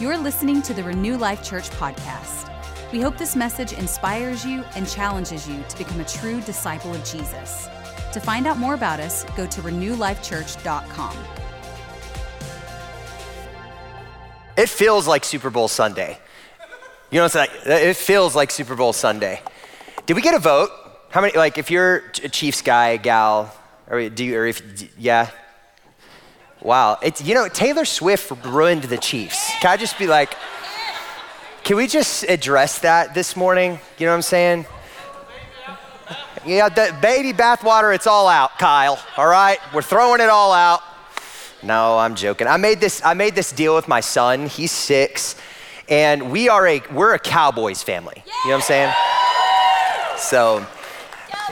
You're listening to the Renew Life Church podcast. We hope this message inspires you and challenges you to become a true disciple of Jesus. To find out more about us, go to renewlifechurch.com. It feels like Super Bowl Sunday. You know, it's like, it feels like Super Bowl Sunday. Did we get a vote? How many, like, if you're a Chiefs guy, gal, or do you, or if, yeah? Wow. It's, you know, Taylor Swift ruined the Chiefs. Can I just be like, can we just address that this morning? You know what I'm saying? Yeah, the baby bathwater, it's all out, Kyle. All right? We're throwing it all out. No, I'm joking. I made this, I made this deal with my son. He's six, and we are a we're a Cowboys family. You know what I'm saying? So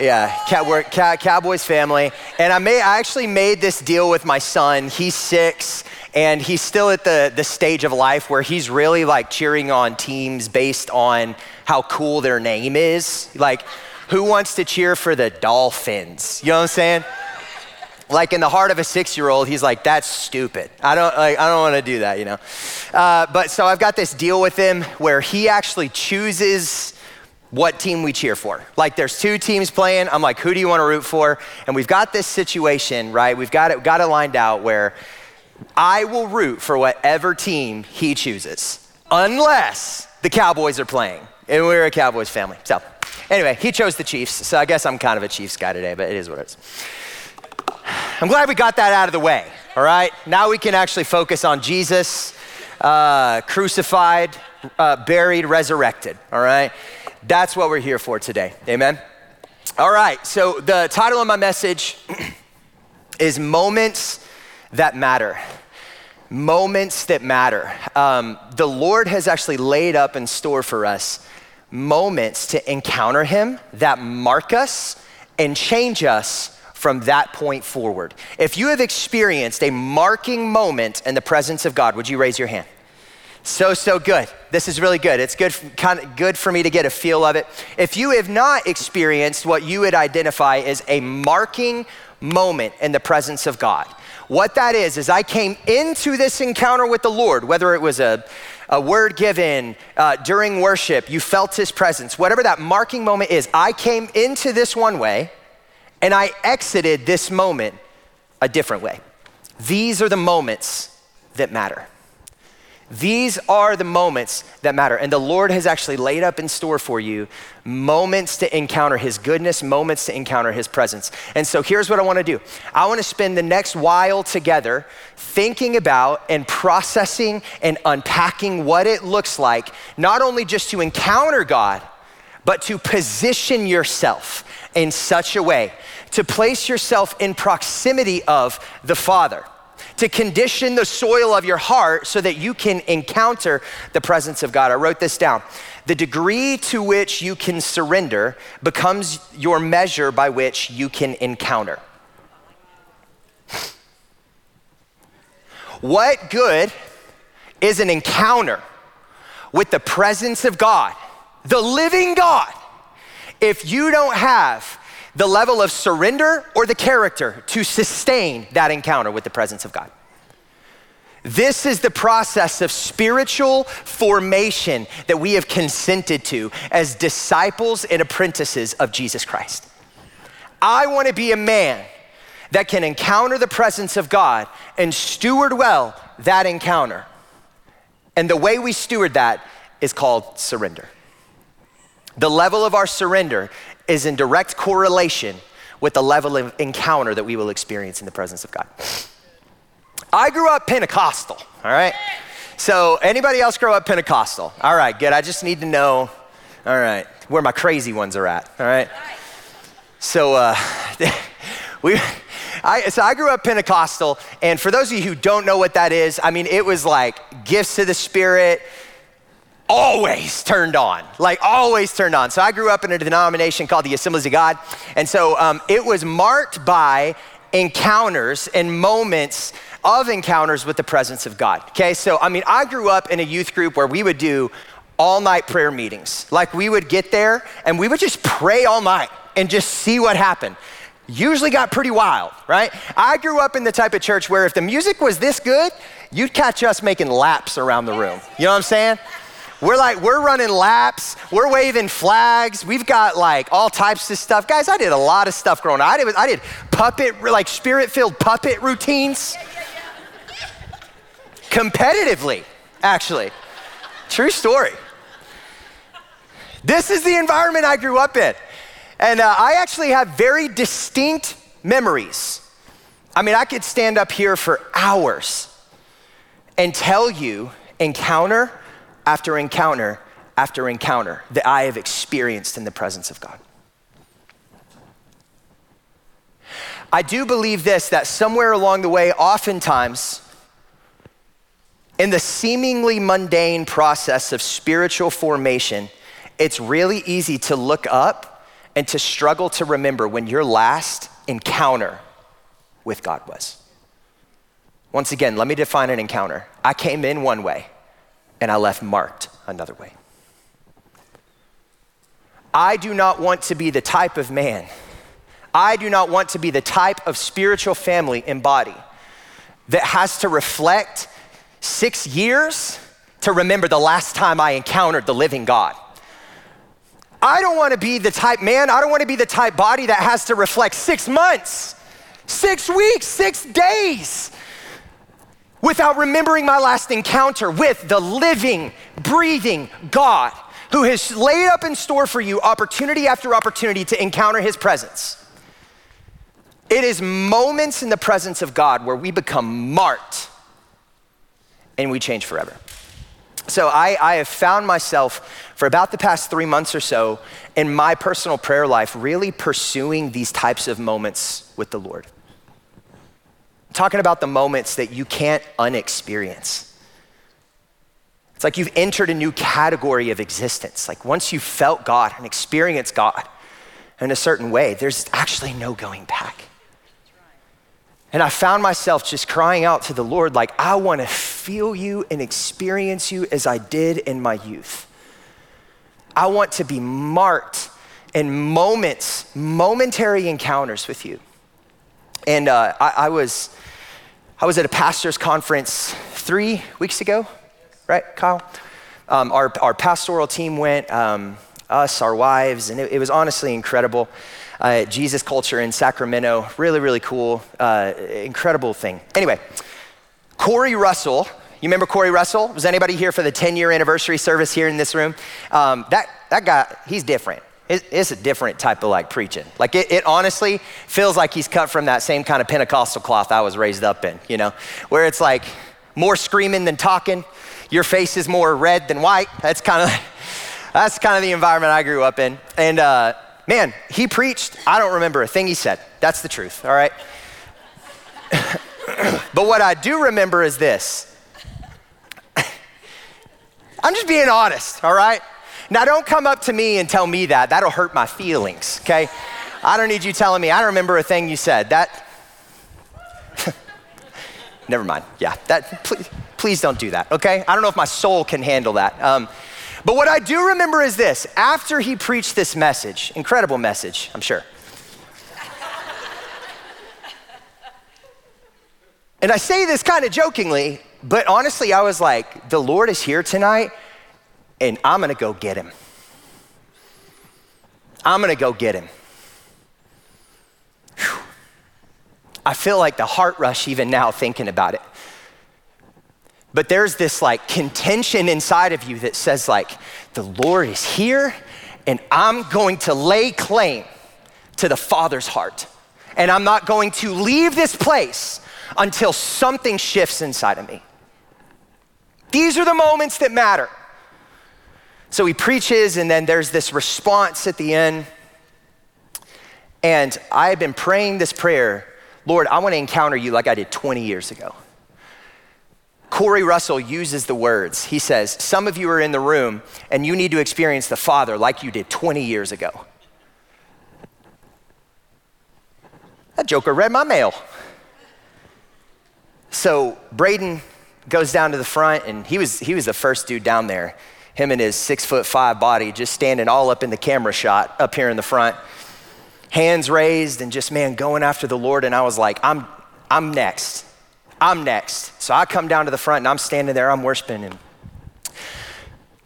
yeah, we're cow, Cowboys family. And I, made, I actually made this deal with my son. He's six, and he's still at the, the stage of life where he's really like cheering on teams based on how cool their name is. Like, who wants to cheer for the Dolphins? You know what I'm saying? Like in the heart of a six-year-old, he's like, "That's stupid. I don't, like, I don't want to do that," you know. Uh, but so I've got this deal with him where he actually chooses what team we cheer for. Like there's two teams playing. I'm like, who do you want to root for? And we've got this situation, right? We've got it, got it lined out where I will root for whatever team he chooses, unless the Cowboys are playing. And we're a Cowboys family. So anyway, he chose the Chiefs. So I guess I'm kind of a Chiefs guy today, but it is what it is. I'm glad we got that out of the way. All right. Now we can actually focus on Jesus, uh, crucified, uh, buried, resurrected. All right. That's what we're here for today. Amen? All right, so the title of my message is Moments That Matter. Moments that matter. Um, the Lord has actually laid up in store for us moments to encounter Him that mark us and change us from that point forward. If you have experienced a marking moment in the presence of God, would you raise your hand? So, so good. This is really good. It's good, kind of good for me to get a feel of it. If you have not experienced what you would identify as a marking moment in the presence of God, what that is, is I came into this encounter with the Lord, whether it was a, a word given uh, during worship, you felt his presence, whatever that marking moment is, I came into this one way and I exited this moment a different way. These are the moments that matter. These are the moments that matter. And the Lord has actually laid up in store for you moments to encounter His goodness, moments to encounter His presence. And so here's what I want to do I want to spend the next while together thinking about and processing and unpacking what it looks like, not only just to encounter God, but to position yourself in such a way to place yourself in proximity of the Father to condition the soil of your heart so that you can encounter the presence of God. I wrote this down. The degree to which you can surrender becomes your measure by which you can encounter. What good is an encounter with the presence of God, the living God, if you don't have the level of surrender or the character to sustain that encounter with the presence of God. This is the process of spiritual formation that we have consented to as disciples and apprentices of Jesus Christ. I want to be a man that can encounter the presence of God and steward well that encounter. And the way we steward that is called surrender. The level of our surrender is in direct correlation with the level of encounter that we will experience in the presence of God. I grew up Pentecostal, all right? So, anybody else grow up Pentecostal? All right, good. I just need to know, all right, where my crazy ones are at, all right? So, uh, we, I, so I grew up Pentecostal, and for those of you who don't know what that is, I mean, it was like gifts to the Spirit, always turned on, like always turned on. So I grew up in a denomination called the Assemblies of God. And so um, it was marked by encounters and moments of encounters with the presence of God. Okay, so I mean, I grew up in a youth group where we would do all night prayer meetings. Like we would get there and we would just pray all night and just see what happened. usually got pretty wild, right? I grew up in the type of church where if the music was this good, you'd catch us making laps around the room. You know what I'm saying? We're like, we're running laps, we're waving flags, we've got like all types of stuff. Guys, I did a lot of stuff growing up. I did, I did puppet, like spirit filled puppet routines. Competitively, actually. True story. This is the environment I grew up in. And uh, I actually have very distinct memories. I mean, I could stand up here for hours and tell you encounter after encounter after encounter that I have experienced in the presence of God. I do believe this that somewhere along the way, oftentimes, in the seemingly mundane process of spiritual formation, it's really easy to look up and to struggle to remember when your last encounter with God was. Once again, let me define an encounter. I came in one way and I left marked another way. I do not want to be the type of man, I do not want to be the type of spiritual family and body that has to reflect six years to remember the last time I encountered the living God. I don't want to be the type man, I don't want to be the type body that has to reflect six months, six weeks, six days without remembering my last encounter with the living, breathing God who has laid up in store for you opportunity after opportunity to encounter his presence. It is moments in the presence of God where we become marked and we change forever. So I, I, have found myself for about the past three months or so in my personal prayer life really pursuing these types of moments with the Lord talking about the moments that you can't unexperience. It's like you've entered a new category of existence. Like once you've felt God and experienced God in a certain way, there's actually no going back. And I found myself just crying out to the Lord, like, I want to feel you and experience you as I did in my youth. I want to be marked in moments, momentary encounters with you. And uh, I, I, was I was at a pastor's conference three weeks ago, right, Kyle? Um, our, our pastoral team went, um, us, our wives, and it, it was honestly incredible. Uh, Jesus culture in Sacramento, really, really cool, uh, incredible thing. Anyway, Corey Russell, you remember Corey Russell? Was anybody here for the 10 year anniversary service here in this room? Um, that, that guy, he's different it's a different type of like preaching. Like it, it, honestly feels like he's cut from that same kind of Pentecostal cloth I was raised up in, you know, where it's like more screaming than talking. Your face is more red than white. That's kind of that's kind of the environment I grew up in. And uh, man, he preached. I don't remember a thing he said. That's the truth. All right. but what I do remember is this. I'm just being honest. All right. Now, don't come up to me and tell me that. That'll hurt my feelings, okay? I don't need you telling me. I don't remember a thing you said. That, never mind. Yeah, that, please, please don't do that, okay? I don't know if my soul can handle that. Um, but what I do remember is this after he preached this message, incredible message, I'm sure. and I say this kind of jokingly, but honestly, I was like, the Lord is here tonight and I'm gonna go get him. I'm gonna go get him. Whew. I feel like the heart rush even now thinking about it. But there's this like contention inside of you that says, like, the Lord is here and I'm going to lay claim to the Father's heart. And I'm not going to leave this place until something shifts inside of me. These are the moments that matter. So he preaches, and then there's this response at the end. And I've been praying this prayer Lord, I want to encounter you like I did 20 years ago. Corey Russell uses the words. He says, Some of you are in the room and you need to experience the Father like you did 20 years ago. That joker read my mail. So Braden goes down to the front, and he was, he was the first dude down there him and his six foot five body just standing all up in the camera shot up here in the front. hands raised and just, man, going after the Lord. And I was like, I'm, I'm next. I'm next. So I come down to the front and I'm standing there, I'm worshiping.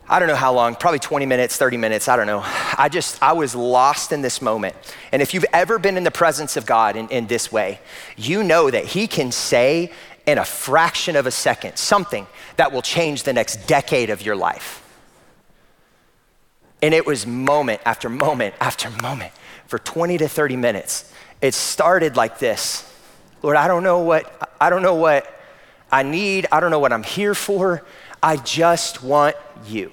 I don't know how long, probably 20 minutes, 30 minutes, I don't know. I just, I was lost in this moment. And if you've ever been in the presence of God in, in this way, you know that He can say in a fraction of a second something that will change the next decade of your life. And it was moment after moment after moment for 20 to 30 minutes. It started like this. Lord, I don't know what I don't know what I need. I don't know what I'm here for. I just want you.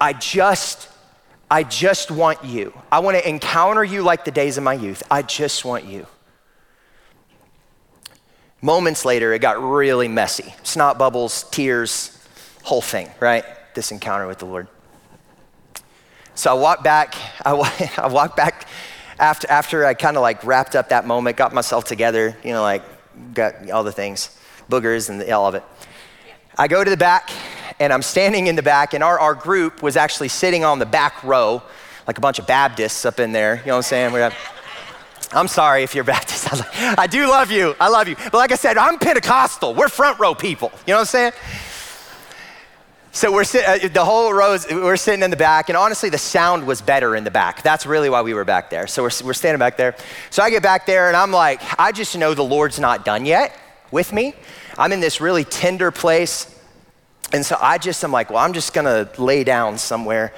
I just I just want you. I want to encounter you like the days of my youth. I just want you. Moments later, it got really messy. Snot bubbles, tears, whole thing, right? This encounter with the Lord. So I walked back, I, I walked back after, after I kind of like wrapped up that moment, got myself together, you know, like got all the things, boogers and the, all of it. I go to the back and I'm standing in the back, and our, our group was actually sitting on the back row, like a bunch of Baptists up in there. You know what I'm saying? We have, I'm sorry if you're Baptist. I do love you. I love you. But like I said, I'm Pentecostal. We're front row people. You know what I'm saying? So we're uh, the whole rows, we're sitting in the back, and honestly, the sound was better in the back. That's really why we were back there. So we're, we're standing back there. So I get back there, and I'm like, I just know the Lord's not done yet with me. I'm in this really tender place. And so I just am like, well, I'm just gonna lay down somewhere.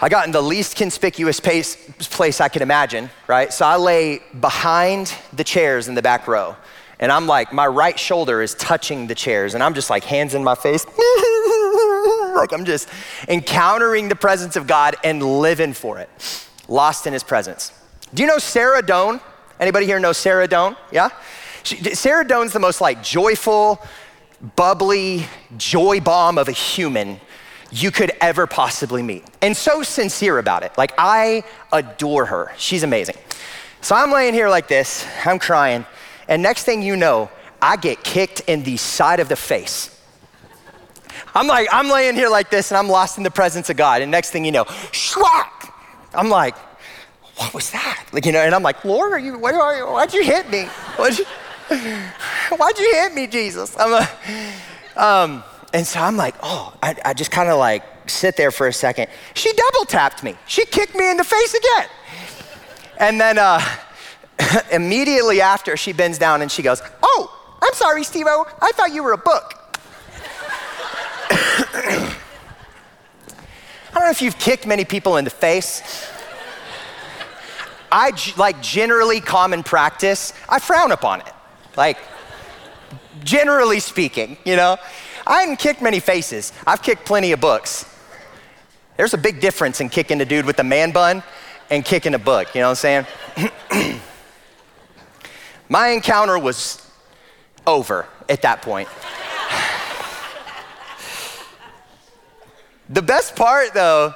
I got in the least conspicuous place, place I could imagine, right? So I lay behind the chairs in the back row. And I'm like, my right shoulder is touching the chairs, and I'm just like, hands in my face. I'm just encountering the presence of God and living for it, lost in his presence. Do you know Sarah Doan? Anybody here know Sarah Doan? Yeah? She, Sarah Doan's the most like joyful, bubbly joy bomb of a human you could ever possibly meet. And so sincere about it. Like, I adore her. She's amazing. So I'm laying here like this, I'm crying, and next thing you know, I get kicked in the side of the face I'm like, I'm laying here like this and I'm lost in the presence of God. And next thing you know, schwack! I'm like, what was that? Like, you know, and I'm like, Lord, are you, what are you, why'd you hit me? Why'd you, why'd you hit me, Jesus? I'm a, um, and so I'm like, oh, I, I just kind of like sit there for a second. She double tapped me. She kicked me in the face again. And then uh, immediately after, she bends down and she goes, oh, I'm sorry, Steve I thought you were a book. I don't know if you've kicked many people in the face. I like generally common practice, I frown upon it. Like, generally speaking, you know? I haven't kicked many faces, I've kicked plenty of books. There's a big difference in kicking a dude with a man bun and kicking a book, you know what I'm saying? My encounter was over at that point. The best part, though,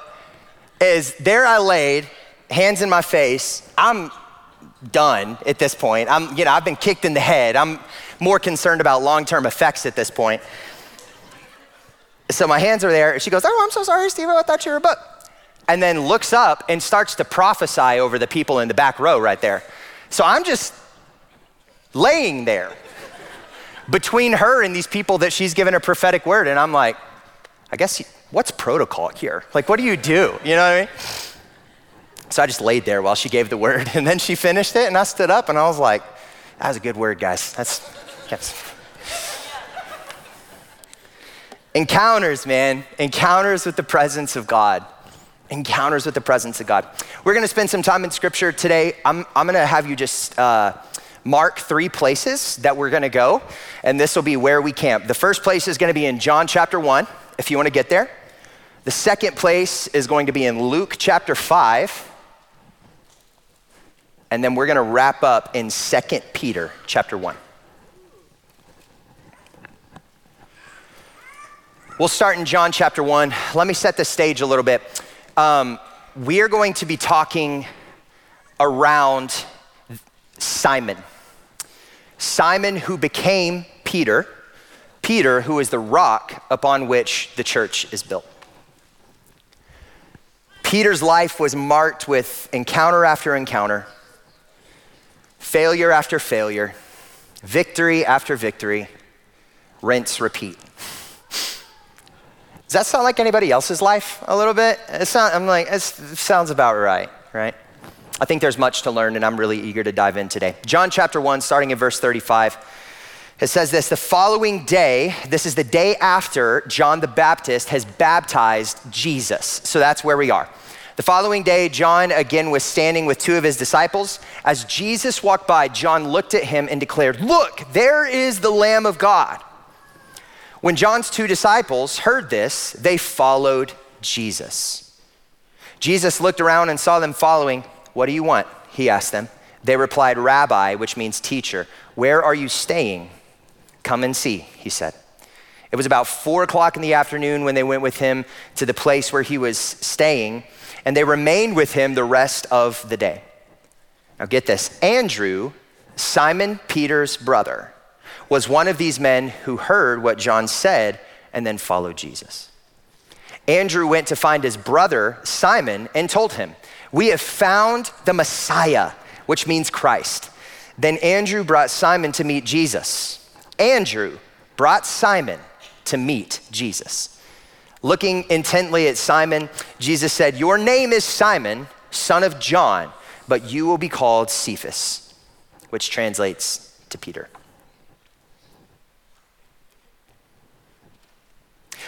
is there I laid, hands in my face. I'm done at this point. I'm, you know, I've been kicked in the head. I'm more concerned about long-term effects at this point. So my hands are there. She goes, "Oh, I'm so sorry, Steve. I thought you were a book." And then looks up and starts to prophesy over the people in the back row right there. So I'm just laying there between her and these people that she's given a prophetic word, and I'm like, I guess what's protocol here? Like, what do you do? You know what I mean? So I just laid there while she gave the word. And then she finished it, and I stood up and I was like, that was a good word, guys. That's. Encounters, man. Encounters with the presence of God. Encounters with the presence of God. We're going to spend some time in scripture today. I'm, I'm going to have you just uh, mark three places that we're going to go, and this will be where we camp. The first place is going to be in John chapter 1, if you want to get there. The second place is going to be in Luke chapter 5. And then we're going to wrap up in 2 Peter chapter 1. We'll start in John chapter 1. Let me set the stage a little bit. Um, we are going to be talking around Simon. Simon, who became Peter, Peter, who is the rock upon which the church is built. Peter's life was marked with encounter after encounter, failure after failure, victory after victory, rinse, repeat. Does that sound like anybody else's life a little bit? It sound, I'm like, it sounds about right, right? I think there's much to learn, and I'm really eager to dive in today. John chapter 1, starting in verse 35. It says this the following day, this is the day after John the Baptist has baptized Jesus. So that's where we are. The following day, John again was standing with two of his disciples. As Jesus walked by, John looked at him and declared, Look, there is the Lamb of God. When John's two disciples heard this, they followed Jesus. Jesus looked around and saw them following. What do you want? He asked them. They replied, Rabbi, which means teacher, where are you staying? Come and see, he said. It was about four o'clock in the afternoon when they went with him to the place where he was staying, and they remained with him the rest of the day. Now, get this Andrew, Simon Peter's brother, was one of these men who heard what John said and then followed Jesus. Andrew went to find his brother, Simon, and told him, We have found the Messiah, which means Christ. Then Andrew brought Simon to meet Jesus. Andrew brought Simon to meet Jesus. Looking intently at Simon, Jesus said, Your name is Simon, son of John, but you will be called Cephas, which translates to Peter.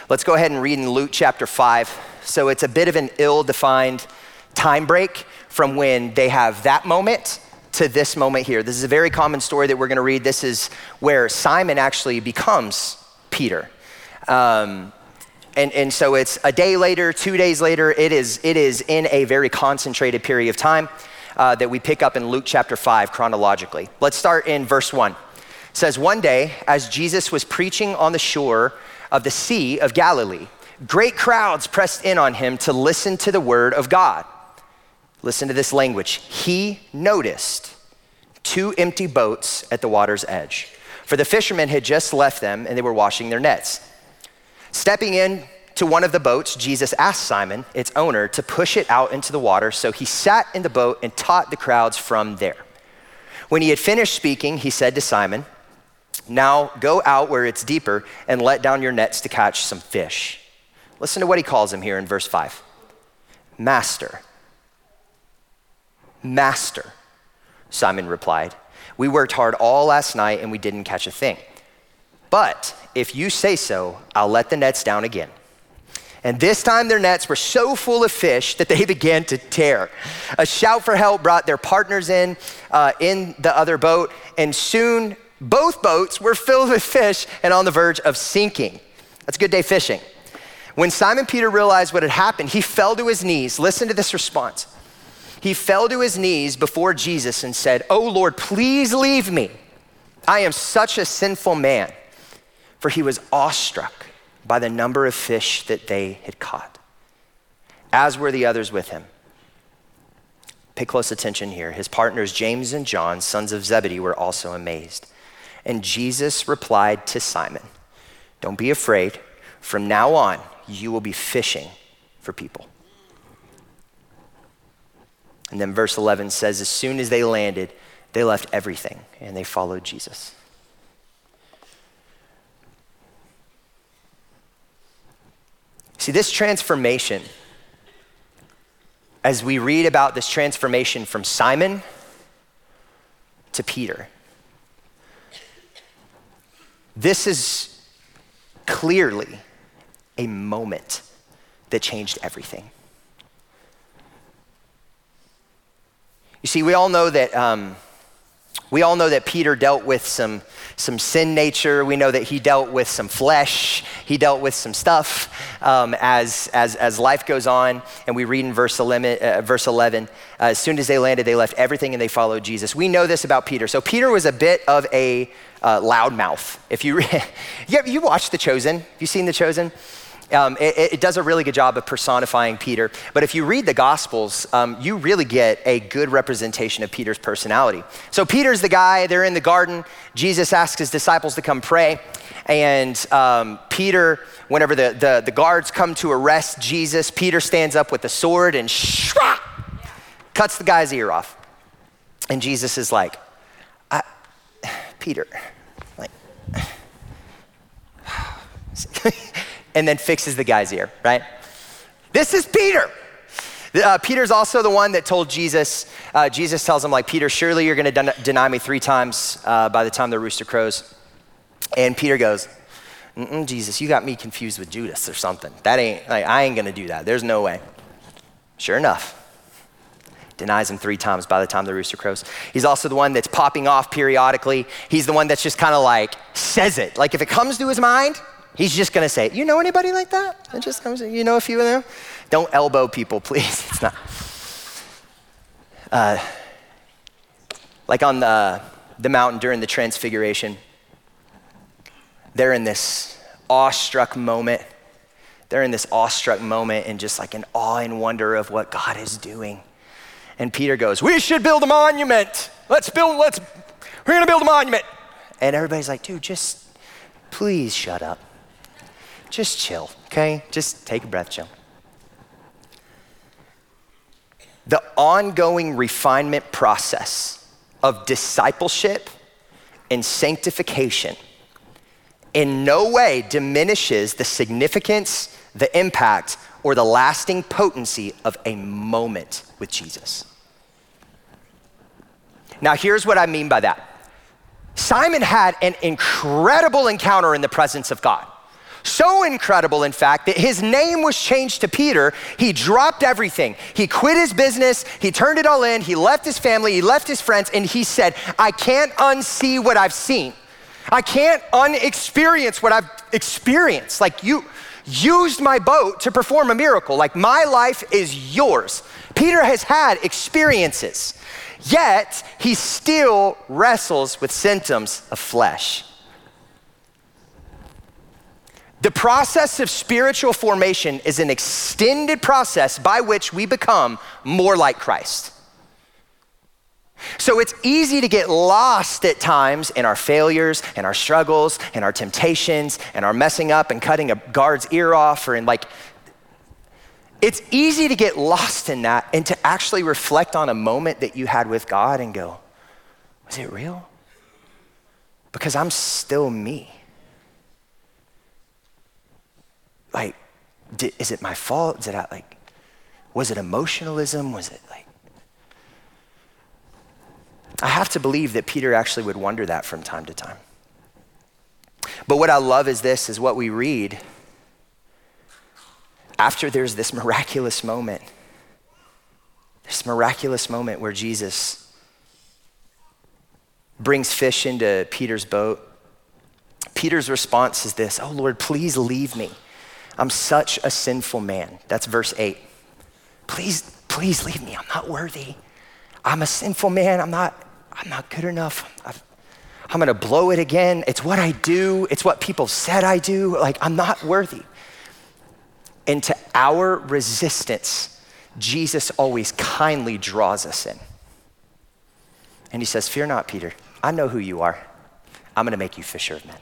Let's go ahead and read in Luke chapter 5. So it's a bit of an ill defined time break from when they have that moment to this moment here. This is a very common story that we're going to read. This is where Simon actually becomes Peter. Um, and, and so it's a day later, two days later, it is, it is in a very concentrated period of time uh, that we pick up in Luke chapter 5 chronologically. Let's start in verse 1. It says, One day, as Jesus was preaching on the shore of the Sea of Galilee, great crowds pressed in on him to listen to the word of God. Listen to this language. He noticed two empty boats at the water's edge, for the fishermen had just left them and they were washing their nets. Stepping in to one of the boats, Jesus asked Simon, its owner, to push it out into the water. So he sat in the boat and taught the crowds from there. When he had finished speaking, he said to Simon, Now go out where it's deeper and let down your nets to catch some fish. Listen to what he calls him here in verse 5 Master Master, Simon replied, We worked hard all last night and we didn't catch a thing. But if you say so, I'll let the nets down again. And this time their nets were so full of fish that they began to tear. A shout for help brought their partners in uh, in the other boat, and soon both boats were filled with fish and on the verge of sinking. That's a good day fishing. When Simon Peter realized what had happened, he fell to his knees. Listen to this response he fell to his knees before Jesus and said, Oh Lord, please leave me. I am such a sinful man. For he was awestruck by the number of fish that they had caught, as were the others with him. Pay close attention here. His partners, James and John, sons of Zebedee, were also amazed. And Jesus replied to Simon, Don't be afraid. From now on, you will be fishing for people. And then verse 11 says, As soon as they landed, they left everything and they followed Jesus. See, this transformation, as we read about this transformation from Simon to Peter, this is clearly a moment that changed everything. You see, we all know that. Um, we all know that Peter dealt with some, some sin nature. We know that he dealt with some flesh. He dealt with some stuff um, as, as, as life goes on. And we read in verse 11, uh, verse 11 uh, as soon as they landed, they left everything and they followed Jesus. We know this about Peter. So Peter was a bit of a uh, loudmouth. If you, you, you watched The Chosen, have you seen The Chosen? Um, it, it, does a really good job of personifying Peter. But if you read the Gospels, um, you really get a good representation of Peter's personality. So Peter's the guy, they're in the garden. Jesus asks his disciples to come pray. And um, Peter, whenever the, the, the, guards come to arrest Jesus, Peter stands up with a sword and shwah, cuts the guy's ear off. And Jesus is like, Peter, like, and then fixes the guy's ear, right? This is Peter. Uh, Peter's also the one that told Jesus, uh, Jesus tells him, like, Peter, surely you're going to den- deny me three times uh, by the time the rooster crows. And Peter goes, Jesus, you got me confused with Judas or something. That ain't, like, I ain't going to do that. There's no way. Sure enough, denies him three times by the time the rooster crows. He's also the one that's popping off periodically. He's the one that's just kind of like says it. Like if it comes to his mind, he's just going to say. You know anybody like that? It just comes, you know a few of them? Don't elbow people, please. It's not. Uh, like on the, the mountain during the transfiguration, they're in this awestruck moment. They're in this awestruck moment and just like an awe and wonder of what God is doing. And Peter goes, We should build a monument. Let's build, let's, we're gonna build a monument. And everybody's like, Dude, just please shut up. Just chill, okay? Just take a breath, chill. The ongoing refinement process of discipleship and sanctification in no way diminishes the significance, the impact, or the lasting potency of a moment with Jesus. Now, here's what I mean by that Simon had an incredible encounter in the presence of God. So incredible, in fact, that his name was changed to Peter. He dropped everything. He quit his business. He turned it all in. He left his family. He left his friends. And he said, I can't unsee what I've seen. I can't unexperience what I've experienced. Like you, used my boat to perform a miracle. Like my life is yours. Peter has had experiences, yet he still wrestles with symptoms of flesh. The process of spiritual formation is an extended process by which we become more like Christ. So it's easy to get lost at times in our failures and our struggles and our temptations and our messing up and cutting a guard's ear off or in like, it's easy to get lost in that and to actually reflect on a moment that you had with God and go, was it real? Because I'm still me. Like, did, is it my fault? Did I like, was it emotionalism? Was it like, I have to believe that Peter actually would wonder that from time to time. But what I love is this is what we read after there's this miraculous moment. This miraculous moment where Jesus brings fish into Peter's boat. Peter's response is this Oh Lord, please leave me. I'm such a sinful man. That's verse 8. Please, please leave me. I'm not worthy. I'm a sinful man. I'm not, I'm not good enough. i am going to blow it again. It's what I do, it's what people said I do. Like, I'm not worthy. And to our resistance, Jesus always kindly draws us in. And he says, Fear not, Peter. I know who you are. I'm going to make you fisher of men.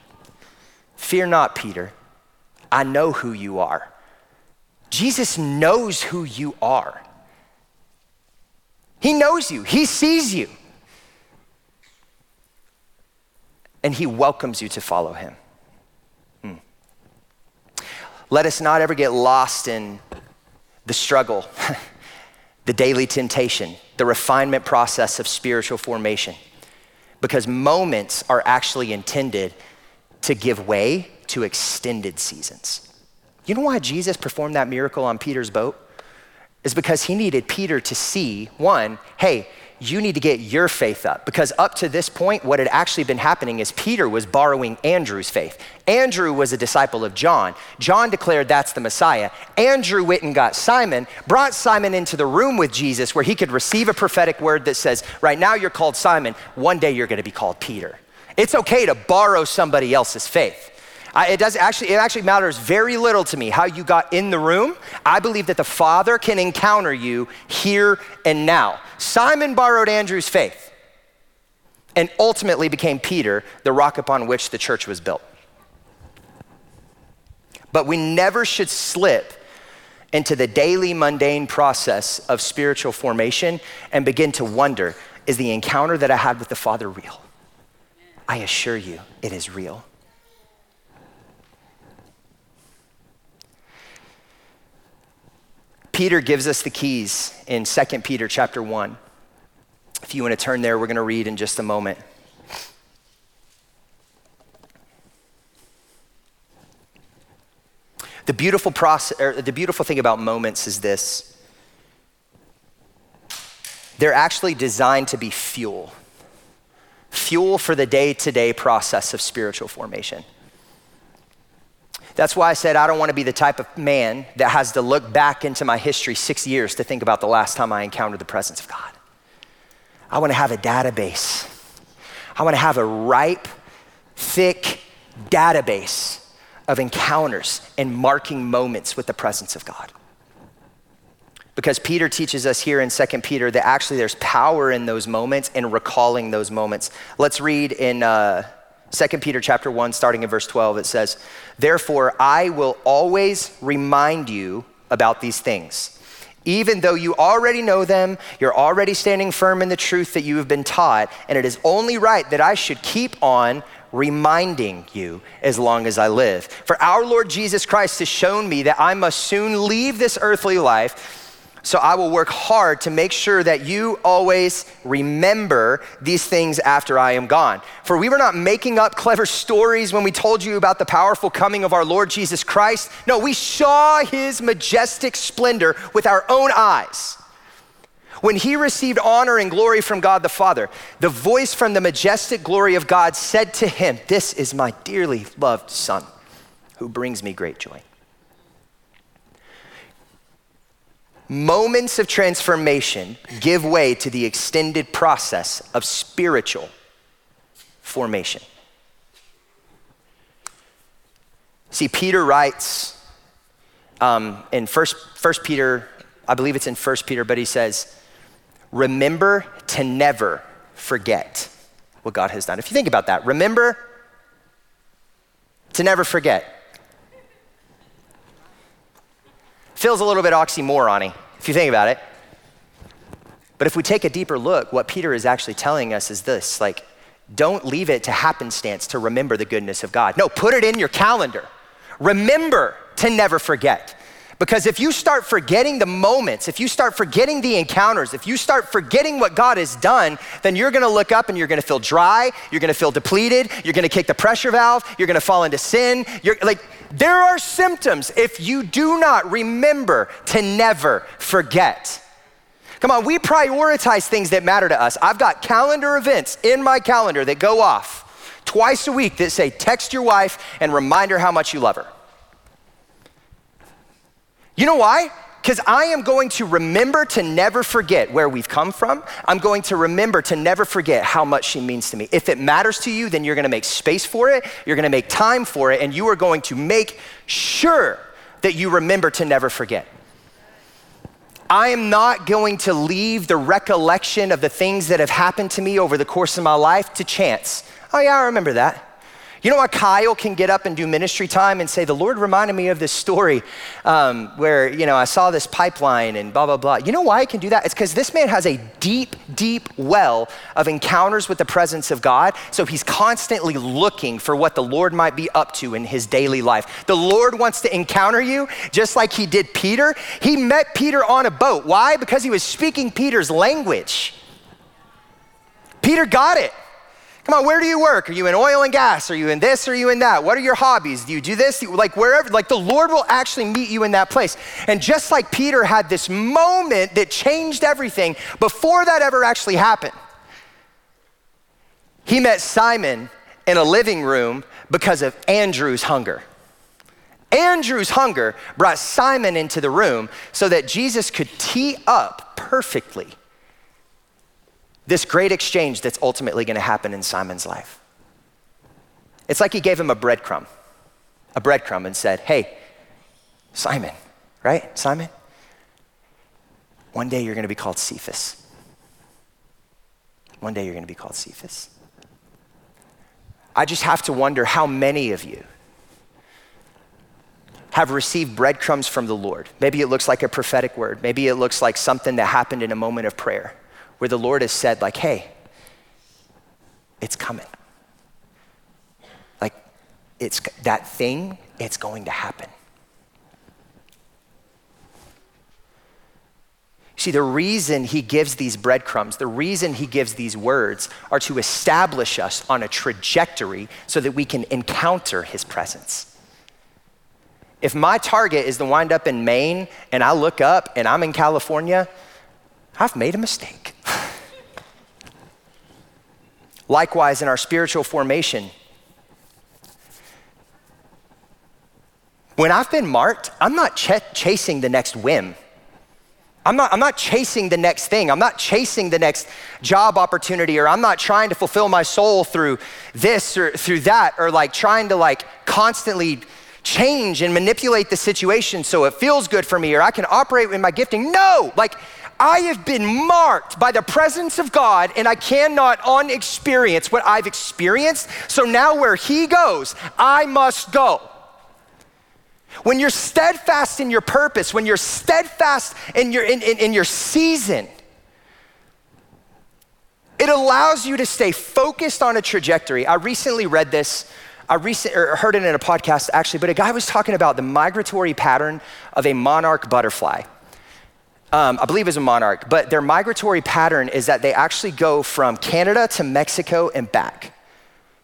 Fear not, Peter. I know who you are. Jesus knows who you are. He knows you, He sees you. And He welcomes you to follow Him. Hmm. Let us not ever get lost in the struggle, the daily temptation, the refinement process of spiritual formation, because moments are actually intended to give way to extended seasons. You know why Jesus performed that miracle on Peter's boat? is because he needed Peter to see one, hey, you need to get your faith up. Because up to this point, what had actually been happening is Peter was borrowing Andrew's faith. Andrew was a disciple of John. John declared that's the Messiah. Andrew went and got Simon, brought Simon into the room with Jesus where he could receive a prophetic word that says, right now you're called Simon, one day you're gonna be called Peter. It's okay to borrow somebody else's faith. I, it does actually, it actually matters very little to me how you got in the room. I believe that the Father can encounter you here and now. Simon borrowed Andrew's faith and ultimately became Peter, the rock upon which the church was built. But we never should slip into the daily mundane process of spiritual formation and begin to wonder is the encounter that I had with the Father real? I assure you, it is real. Peter gives us the keys in 2 Peter chapter 1. If you want to turn there, we're going to read in just a moment. The beautiful process, or the beautiful thing about moments is this. They're actually designed to be fuel. Fuel for the day-to-day process of spiritual formation. That's why I said I don't want to be the type of man that has to look back into my history six years to think about the last time I encountered the presence of God. I want to have a database. I want to have a ripe, thick database of encounters and marking moments with the presence of God. Because Peter teaches us here in 2 Peter that actually there's power in those moments and recalling those moments. Let's read in uh, 2 Peter chapter 1, starting in verse 12. It says, Therefore, I will always remind you about these things. Even though you already know them, you're already standing firm in the truth that you have been taught, and it is only right that I should keep on reminding you as long as I live. For our Lord Jesus Christ has shown me that I must soon leave this earthly life. So I will work hard to make sure that you always remember these things after I am gone. For we were not making up clever stories when we told you about the powerful coming of our Lord Jesus Christ. No, we saw his majestic splendor with our own eyes. When he received honor and glory from God the Father, the voice from the majestic glory of God said to him, This is my dearly loved Son, who brings me great joy. Moments of transformation give way to the extended process of spiritual formation. See, Peter writes um, in First, First Peter, I believe it's in First Peter, but he says, remember to never forget what God has done. If you think about that, remember to never forget. Feels a little bit oxymorony if you think about it. But if we take a deeper look, what Peter is actually telling us is this like, don't leave it to happenstance to remember the goodness of God. No, put it in your calendar. Remember to never forget. Because if you start forgetting the moments, if you start forgetting the encounters, if you start forgetting what God has done, then you're gonna look up and you're gonna feel dry, you're gonna feel depleted, you're gonna kick the pressure valve, you're gonna fall into sin. You're like, there are symptoms if you do not remember to never forget. Come on, we prioritize things that matter to us. I've got calendar events in my calendar that go off twice a week that say, text your wife and remind her how much you love her. You know why? Because I am going to remember to never forget where we've come from. I'm going to remember to never forget how much she means to me. If it matters to you, then you're going to make space for it, you're going to make time for it, and you are going to make sure that you remember to never forget. I am not going to leave the recollection of the things that have happened to me over the course of my life to chance. Oh, yeah, I remember that. You know why Kyle can get up and do ministry time and say, The Lord reminded me of this story um, where, you know, I saw this pipeline and blah, blah, blah. You know why he can do that? It's because this man has a deep, deep well of encounters with the presence of God. So he's constantly looking for what the Lord might be up to in his daily life. The Lord wants to encounter you just like he did Peter. He met Peter on a boat. Why? Because he was speaking Peter's language. Peter got it. Come on, where do you work? Are you in oil and gas? Are you in this? Are you in that? What are your hobbies? Do you do this? Like wherever, like the Lord will actually meet you in that place. And just like Peter had this moment that changed everything, before that ever actually happened, he met Simon in a living room because of Andrew's hunger. Andrew's hunger brought Simon into the room so that Jesus could tee up perfectly this great exchange that's ultimately going to happen in Simon's life. It's like he gave him a breadcrumb. a breadcrumb and said, Hey, Simon, right? Simon, one day you're going to be called Cephas. One day you're going to be called Cephas. I just have to wonder how many of you have received breadcrumbs from the Lord. Maybe it looks like a prophetic word. Maybe it looks like something that happened in a moment of prayer where the Lord has said, like, hey, it's coming. Like, it's that thing, it's going to happen. See, the reason he gives these breadcrumbs, the reason he gives these words are to establish us on a trajectory so that we can encounter his presence. If my target is to wind up in Maine and I look up and I'm in California, I've made a mistake. Likewise, in our spiritual formation, when I've been marked, I'm not ch- chasing the next whim. I'm not, I'm not chasing the next thing. I'm not chasing the next job opportunity, or I'm not trying to fulfill my soul through this or through that, or like trying to like constantly change and manipulate the situation so it feels good for me or I can operate in my gifting. No, like I have been marked by the presence of God and I cannot unexperience what I've experienced. So now where He goes, I must go. When you're steadfast in your purpose, when you're steadfast in your, in, in, in your season, it allows you to stay focused on a trajectory. I recently read this I recently er, heard it in a podcast actually, but a guy was talking about the migratory pattern of a monarch butterfly. Um, I believe it's a monarch, but their migratory pattern is that they actually go from Canada to Mexico and back.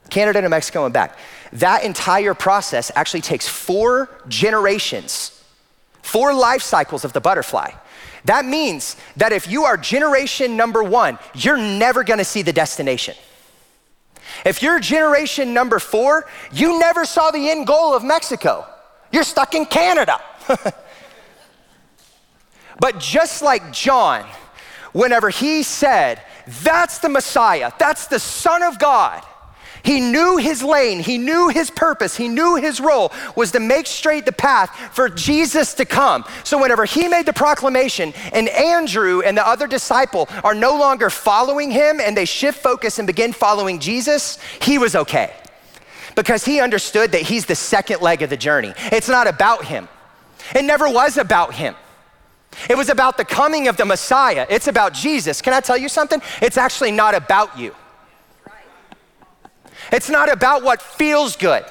Canada to Mexico and back. That entire process actually takes four generations, four life cycles of the butterfly. That means that if you are generation number one, you're never gonna see the destination. If you're generation number four, you never saw the end goal of Mexico. You're stuck in Canada. but just like John, whenever he said, That's the Messiah, that's the Son of God, he knew his lane, he knew his purpose, he knew his role was to make straight the path for Jesus to come. So, whenever he made the proclamation, and Andrew and the other disciple are no longer following him and they shift focus and begin following Jesus, he was okay. Because he understood that he's the second leg of the journey. It's not about him, it never was about him. It was about the coming of the Messiah. It's about Jesus. Can I tell you something? It's actually not about you. It's not about what feels good.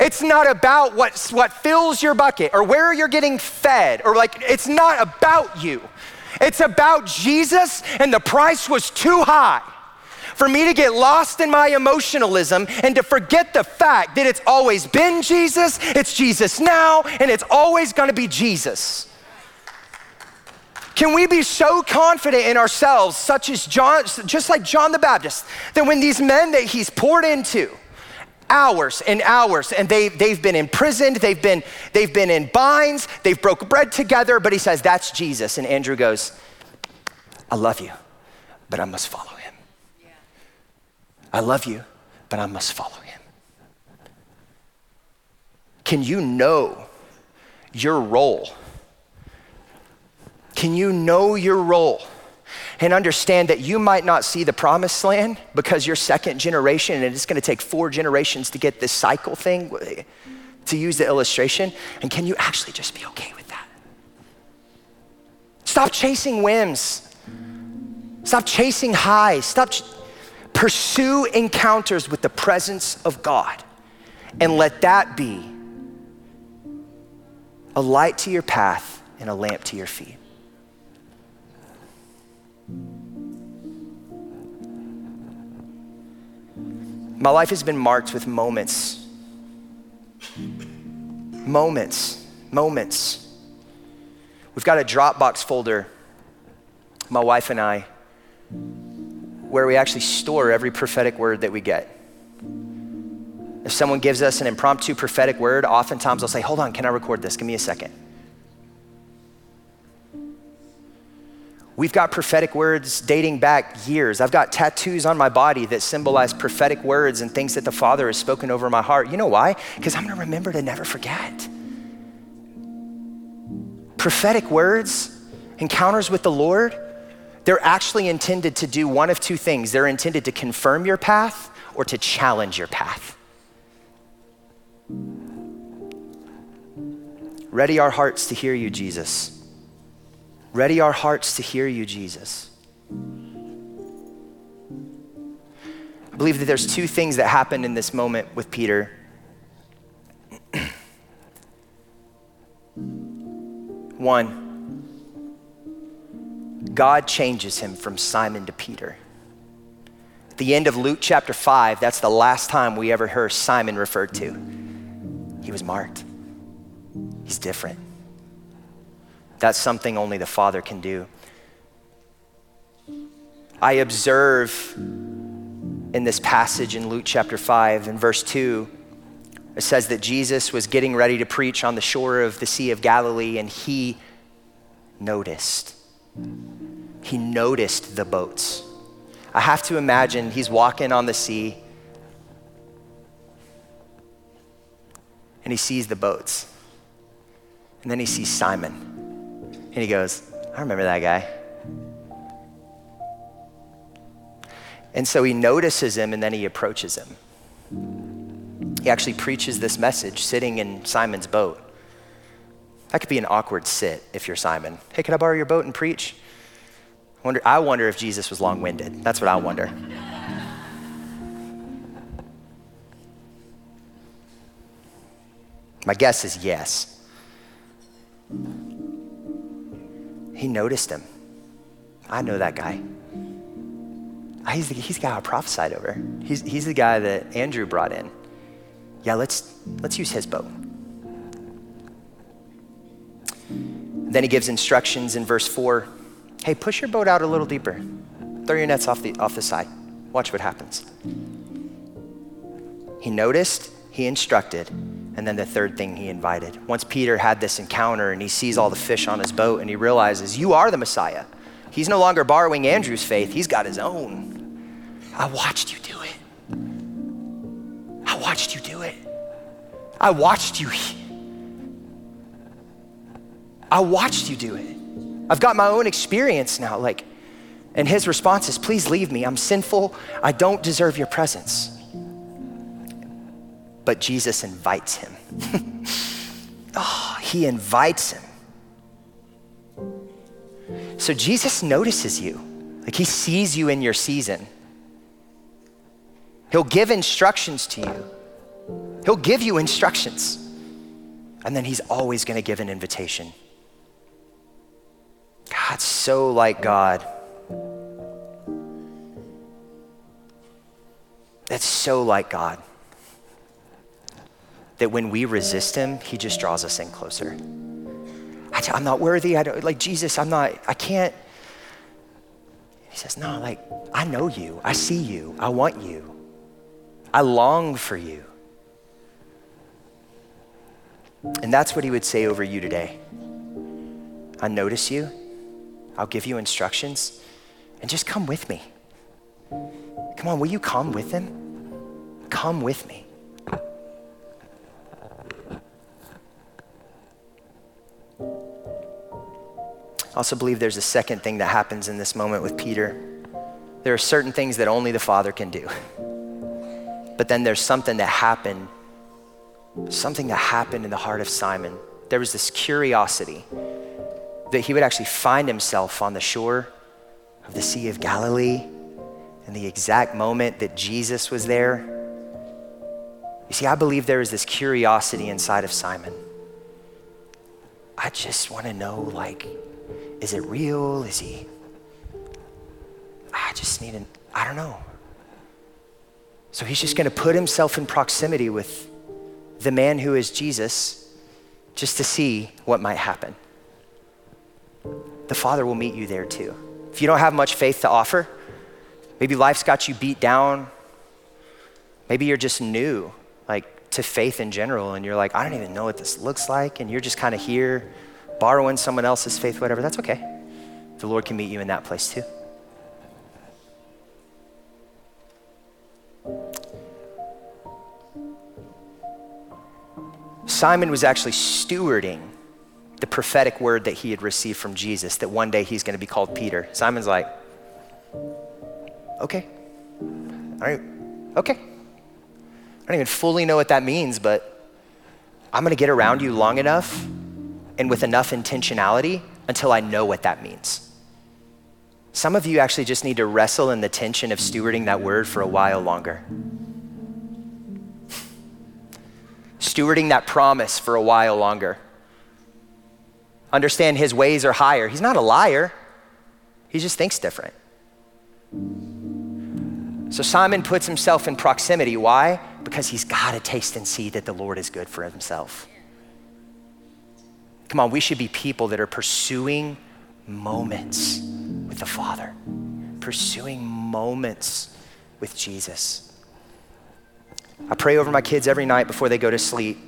It's not about what, what fills your bucket or where you're getting fed or like, it's not about you. It's about Jesus, and the price was too high for me to get lost in my emotionalism and to forget the fact that it's always been Jesus, it's Jesus now, and it's always gonna be Jesus. Can we be so confident in ourselves, such as John, just like John the Baptist, that when these men that he's poured into, hours and hours and they, they've been imprisoned they've been, they've been in binds they've broke bread together but he says that's jesus. And andrew goes i love you but i must follow him. I love you but i must follow him. Can you know your role can you know your role and understand that you might not see the promised land because you're second generation and it's going to take four generations to get this cycle thing, to use the illustration? And can you actually just be okay with that? Stop chasing whims. Stop chasing highs. Stop. Ch- pursue encounters with the presence of God and let that be a light to your path and a lamp to your feet. My life has been marked with moments. Moments, moments. We've got a Dropbox folder, my wife and I, where we actually store every prophetic word that we get. If someone gives us an impromptu prophetic word, oftentimes I'll say, Hold on, can I record this? Give me a second. We've got prophetic words dating back years. I've got tattoos on my body that symbolize prophetic words and things that the Father has spoken over my heart. You know why? Because I'm going to remember to never forget. Prophetic words, encounters with the Lord, they're actually intended to do one of two things. They're intended to confirm your path or to challenge your path. Ready our hearts to hear you, Jesus. Ready our hearts to hear you, Jesus. I believe that there's two things that happened in this moment with Peter. One, God changes him from Simon to Peter. At the end of Luke chapter 5, that's the last time we ever hear Simon referred to. He was marked, he's different. That's something only the Father can do. I observe in this passage in Luke chapter 5 in verse 2, it says that Jesus was getting ready to preach on the shore of the Sea of Galilee and he noticed. He noticed the boats. I have to imagine he's walking on the sea and he sees the boats. And then he sees Simon. And he goes, I remember that guy. And so he notices him and then he approaches him. He actually preaches this message sitting in Simon's boat. That could be an awkward sit if you're Simon. Hey, can I borrow your boat and preach? I wonder, I wonder if Jesus was long winded. That's what I wonder. My guess is yes. He noticed him. I know that guy. Ah, he's the, he's the guy I prophesied over. He's, he's the guy that Andrew brought in. Yeah, let's, let's use his boat. Then he gives instructions in verse 4 Hey, push your boat out a little deeper. Throw your nets off the, off the side. Watch what happens. He noticed, he instructed, and then the third thing he invited. Once Peter had this encounter and he sees all the fish on his boat and he realizes, You are the Messiah. He's no longer borrowing Andrew's faith, he's got his own. I watched you do it. I watched you do it. I watched you. I watched you do it. I've got my own experience now. Like, and his response is, Please leave me. I'm sinful. I don't deserve your presence but Jesus invites him. oh, he invites him. So Jesus notices you, like he sees you in your season. He'll give instructions to you, he'll give you instructions, and then he's always going to give an invitation. God's so like God. That's so like God that when we resist him, he just draws us in closer. I, am not worthy. I don't, like Jesus, I'm not, I can't. He says, No, like, I know you. I see you. I want you. I long for you. And that's what he would say over you today. I notice you. I'll give you instructions. And just come with me. Come on, will you come with him? Come with me. I also believe there's a second thing that happens in this moment with Peter. There are certain things that only the Father can do. But then there's something that happened, something that happened in the heart of Simon. There was this curiosity that he would actually find himself on the shore of the Sea of Galilee in the exact moment that Jesus was there. You see, I believe there is this curiosity inside of Simon. I just want to know, like, is it real? Is he? I just need an, I don't know. So he's just going to put himself in proximity with the man who is Jesus just to see what might happen. The Father will meet you there too. If you don't have much faith to offer, maybe life's got you beat down. Maybe you're just new, like to faith in general, and you're like, I don't even know what this looks like, and you're just kind of here borrowing someone else's faith, whatever, that's okay. the Lord can meet you in that place too. Simon was actually stewarding the prophetic word that he had received from Jesus that one day he's going to be called Peter. Simon's like, okay. All right, okay. I don't even fully know what that means, but I'm going to get around you long enough and with enough intentionality until I know what that means. Some of you actually just need to wrestle in the tension of stewarding that word for a while longer. stewarding that promise for a while longer. Understand his ways are higher. He's not a liar, he just thinks different. So Simon puts himself in proximity. Why? Because he's got to taste and see that the Lord is good for himself. Come on, we should be people that are pursuing moments with the Father, pursuing moments with Jesus. I pray over my kids every night before they go to sleep.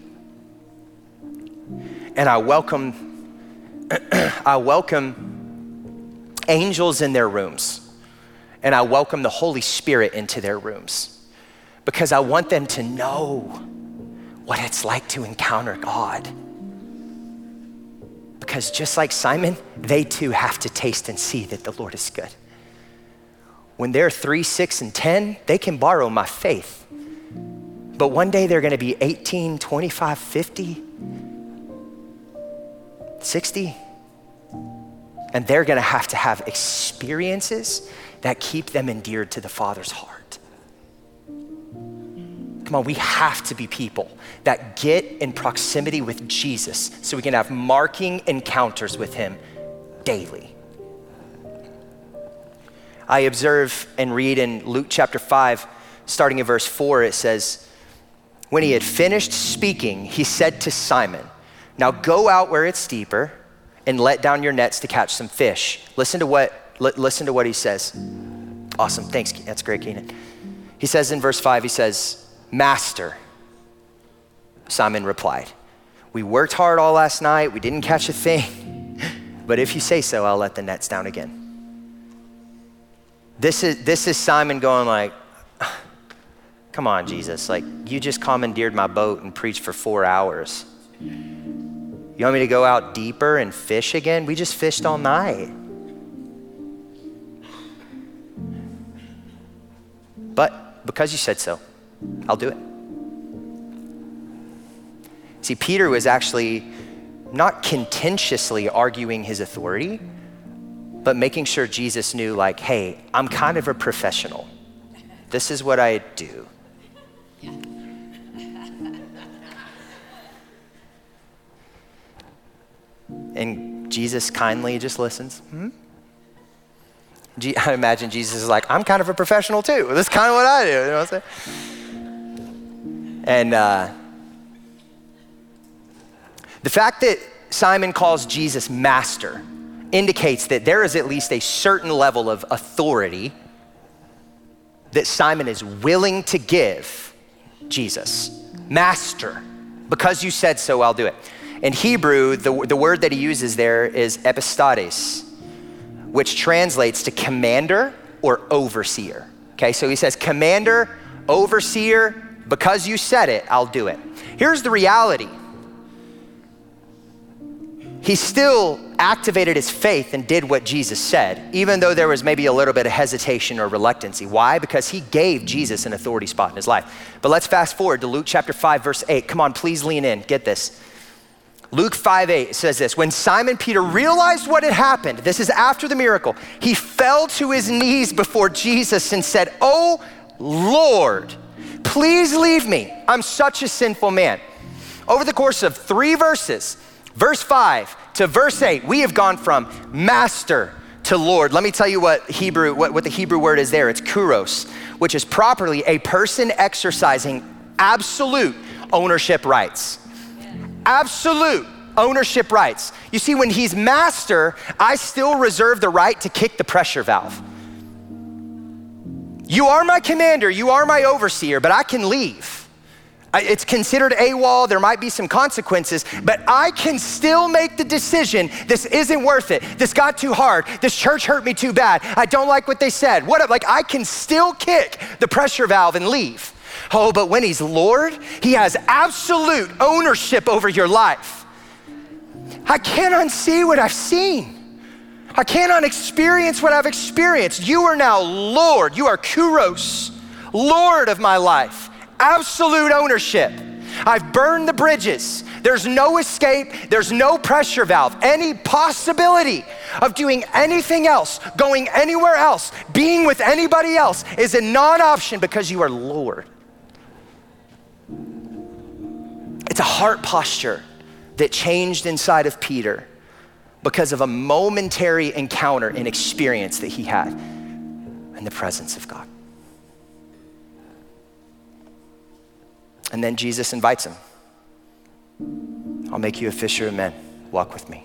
And I welcome I welcome angels in their rooms. And I welcome the Holy Spirit into their rooms because I want them to know what it's like to encounter God. Because just like Simon, they too have to taste and see that the Lord is good. When they're three, six, and 10, they can borrow my faith but one day they're going to be 18, 25, 50, 60. And they're going to have to have experiences that keep them endeared to the Father's heart. Come on, we have to be people that get in proximity with Jesus so we can have marking encounters with Him daily. I observe and read in Luke chapter 5, starting in verse 4, it says, when he had finished speaking, he said to Simon, Now go out where it's deeper and let down your nets to catch some fish. Listen to what, li- listen to what he says. Awesome. Thanks. That's great, Keenan. He says in verse 5, he says, Master. Simon replied, We worked hard all last night. We didn't catch a thing. but if you say so, I'll let the nets down again. This is, this is Simon going like, Come on, Jesus. Like, you just commandeered my boat and preached for four hours. You want me to go out deeper and fish again? We just fished all night. But because you said so, I'll do it. See, Peter was actually not contentiously arguing his authority, but making sure Jesus knew, like, hey, I'm kind of a professional. This is what I do. And Jesus kindly just listens. Hmm? I imagine Jesus is like, I'm kind of a professional too. That's kind of what I do. You know what I'm saying? And uh, the fact that Simon calls Jesus master indicates that there is at least a certain level of authority that Simon is willing to give Jesus. Master, because you said so, I'll do it. In Hebrew, the, the word that he uses there is epistates, which translates to commander or overseer. Okay, so he says, commander, overseer, because you said it, I'll do it. Here's the reality he still activated his faith and did what Jesus said, even though there was maybe a little bit of hesitation or reluctancy. Why? Because he gave Jesus an authority spot in his life. But let's fast forward to Luke chapter 5, verse 8. Come on, please lean in. Get this. Luke 5 8 says this When Simon Peter realized what had happened, this is after the miracle, he fell to his knees before Jesus and said, Oh Lord, please leave me. I'm such a sinful man. Over the course of three verses, verse 5 to verse 8, we have gone from master to Lord. Let me tell you what Hebrew, what, what the Hebrew word is there. It's kuros, which is properly a person exercising absolute ownership rights absolute ownership rights. You see, when he's master, I still reserve the right to kick the pressure valve. You are my commander, you are my overseer, but I can leave. It's considered AWOL, there might be some consequences, but I can still make the decision this isn't worth it. This got too hard. This church hurt me too bad. I don't like what they said. What, like, I can still kick the pressure valve and leave. Oh, but when He's Lord, He has absolute ownership over your life. I can't unsee what I've seen. I cannot experience what I've experienced. You are now Lord. You are Kuros, Lord of my life absolute ownership. I've burned the bridges. There's no escape. There's no pressure valve. Any possibility of doing anything else, going anywhere else, being with anybody else is a non option because you are Lord. It's a heart posture that changed inside of Peter because of a momentary encounter and experience that he had in the presence of God. And then Jesus invites him I'll make you a fisher of men. Walk with me.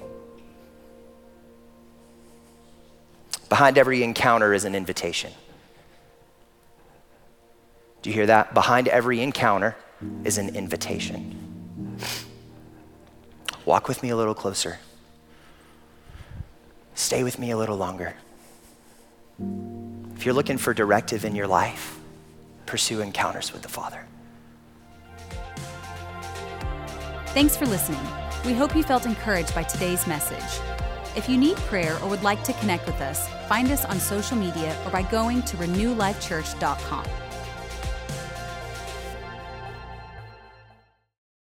Behind every encounter is an invitation. Do you hear that? Behind every encounter is an invitation. Walk with me a little closer. Stay with me a little longer. If you're looking for directive in your life, pursue encounters with the Father. Thanks for listening. We hope you felt encouraged by today's message. If you need prayer or would like to connect with us, find us on social media or by going to renewlifechurch.com.